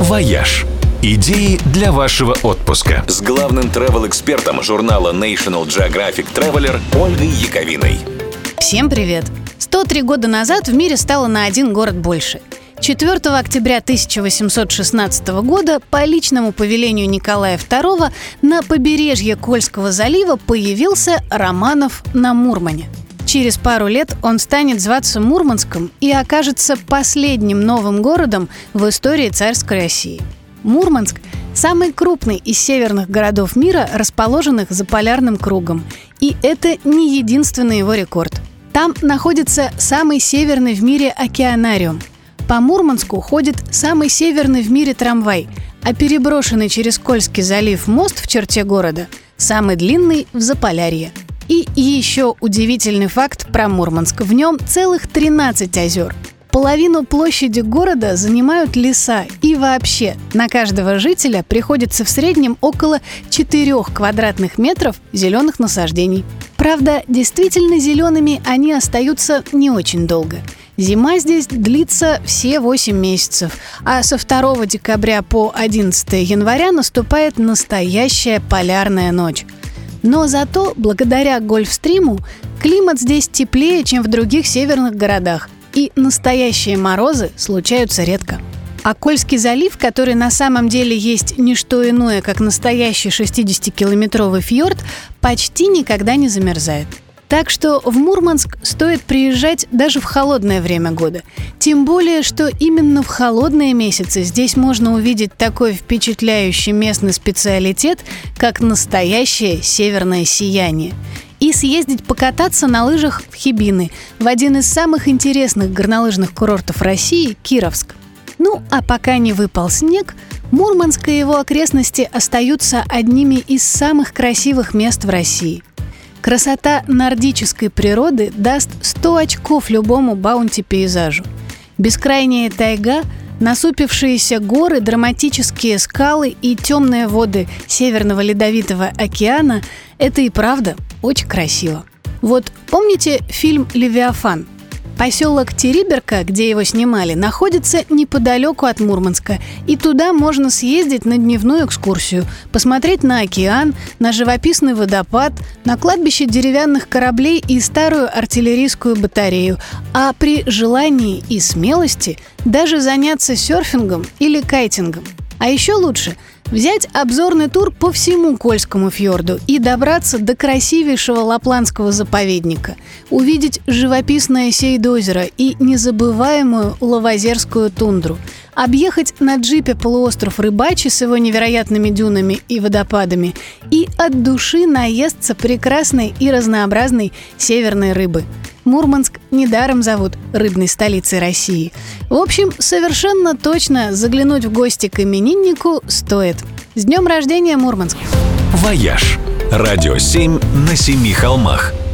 «Вояж». Идеи для вашего отпуска. С главным travel-экспертом журнала National Geographic Traveler Ольгой Яковиной. Всем привет! 103 года назад в мире стало на один город больше. 4 октября 1816 года по личному повелению Николая II на побережье Кольского залива появился Романов на Мурмане – Через пару лет он станет зваться Мурманском и окажется последним новым городом в истории царской России. Мурманск – самый крупный из северных городов мира, расположенных за полярным кругом. И это не единственный его рекорд. Там находится самый северный в мире океанариум. По Мурманску ходит самый северный в мире трамвай, а переброшенный через Кольский залив мост в черте города – самый длинный в Заполярье – и еще удивительный факт про Мурманск. В нем целых 13 озер. Половину площади города занимают леса, и вообще на каждого жителя приходится в среднем около 4 квадратных метров зеленых насаждений. Правда, действительно зелеными они остаются не очень долго. Зима здесь длится все 8 месяцев, а со 2 декабря по 11 января наступает настоящая полярная ночь. Но зато, благодаря Гольфстриму, климат здесь теплее, чем в других северных городах, и настоящие морозы случаются редко. А Кольский залив, который на самом деле есть не что иное, как настоящий 60-километровый фьорд, почти никогда не замерзает – так что в Мурманск стоит приезжать даже в холодное время года. Тем более, что именно в холодные месяцы здесь можно увидеть такой впечатляющий местный специалитет, как настоящее северное сияние и съездить покататься на лыжах в Хибины, в один из самых интересных горнолыжных курортов России – Кировск. Ну, а пока не выпал снег, Мурманск и его окрестности остаются одними из самых красивых мест в России – Красота нордической природы даст 100 очков любому баунти-пейзажу. Бескрайняя тайга, насупившиеся горы, драматические скалы и темные воды Северного Ледовитого океана – это и правда очень красиво. Вот помните фильм «Левиафан»? Поселок Териберка, где его снимали, находится неподалеку от Мурманска, и туда можно съездить на дневную экскурсию, посмотреть на океан, на живописный водопад, на кладбище деревянных кораблей и старую артиллерийскую батарею, а при желании и смелости даже заняться серфингом или кайтингом. А еще лучше – Взять обзорный тур по всему Кольскому фьорду и добраться до красивейшего Лапландского заповедника, увидеть живописное Сейдозеро и незабываемую Лавазерскую тундру, объехать на джипе полуостров Рыбачи с его невероятными дюнами и водопадами и от души наесться прекрасной и разнообразной северной рыбы – Мурманск недаром зовут рыбной столицей России. В общем, совершенно точно заглянуть в гости к имениннику стоит. С днем рождения, Мурманск! «Вояж» – радио 7 на семи холмах –